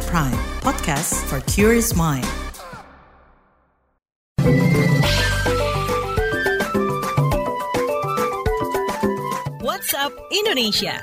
at Prime, podcast for curious mind. WhatsApp Indonesia.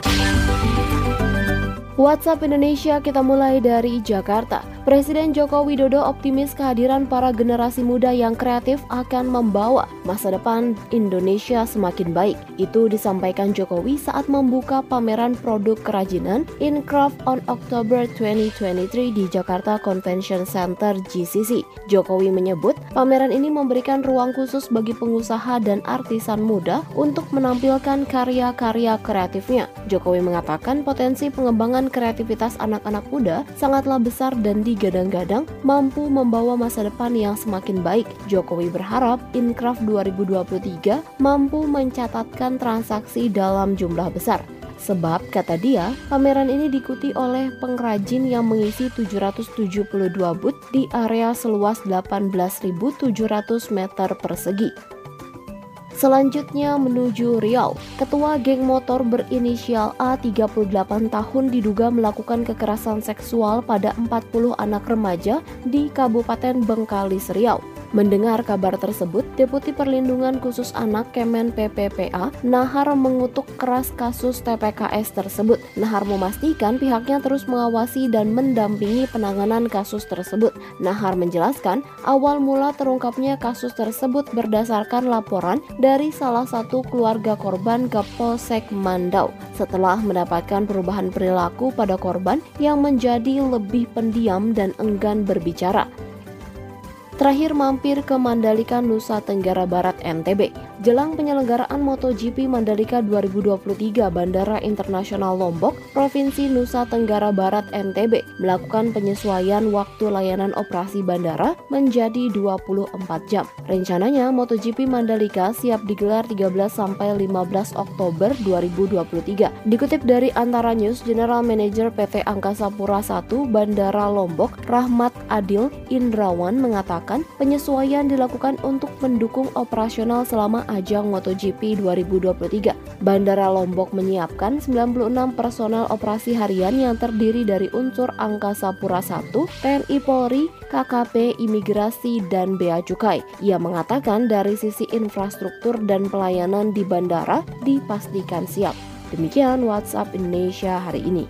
WhatsApp Indonesia kita mulai dari Jakarta. Presiden Joko Widodo optimis kehadiran para generasi muda yang kreatif akan membawa masa depan Indonesia semakin baik. Itu disampaikan Jokowi saat membuka pameran produk kerajinan Incraft on October 2023 di Jakarta Convention Center GCC. Jokowi menyebut pameran ini memberikan ruang khusus bagi pengusaha dan artisan muda untuk menampilkan karya-karya kreatifnya. Jokowi mengatakan potensi pengembangan kreativitas anak-anak muda sangatlah besar dan di digadang-gadang mampu membawa masa depan yang semakin baik. Jokowi berharap Incraft 2023 mampu mencatatkan transaksi dalam jumlah besar. Sebab, kata dia, pameran ini diikuti oleh pengrajin yang mengisi 772 booth di area seluas 18.700 meter persegi. Selanjutnya menuju Riau. Ketua geng motor berinisial A 38 tahun diduga melakukan kekerasan seksual pada 40 anak remaja di Kabupaten Bengkalis Riau. Mendengar kabar tersebut, Deputi Perlindungan Khusus Anak Kemen PPPA, Nahar mengutuk keras kasus TPKS tersebut. Nahar memastikan pihaknya terus mengawasi dan mendampingi penanganan kasus tersebut. Nahar menjelaskan, awal mula terungkapnya kasus tersebut berdasarkan laporan dari salah satu keluarga korban ke Polsek Mandau setelah mendapatkan perubahan perilaku pada korban yang menjadi lebih pendiam dan enggan berbicara. Terakhir mampir ke Mandalika Nusa Tenggara Barat NTB. Jelang penyelenggaraan MotoGP Mandalika 2023 Bandara Internasional Lombok, Provinsi Nusa Tenggara Barat NTB melakukan penyesuaian waktu layanan operasi bandara menjadi 24 jam. Rencananya MotoGP Mandalika siap digelar 13 sampai 15 Oktober 2023. Dikutip dari Antara News, General Manager PT Angkasa Pura I Bandara Lombok, Rahmat Adil Indrawan mengatakan penyesuaian dilakukan untuk mendukung operasional selama ajang MotoGP 2023. Bandara Lombok menyiapkan 96 personel operasi harian yang terdiri dari unsur Angkasa Pura I, TNI Polri, KKP, Imigrasi, dan Bea Cukai. Ia mengatakan dari sisi infrastruktur dan pelayanan di bandara dipastikan siap. Demikian WhatsApp Indonesia hari ini.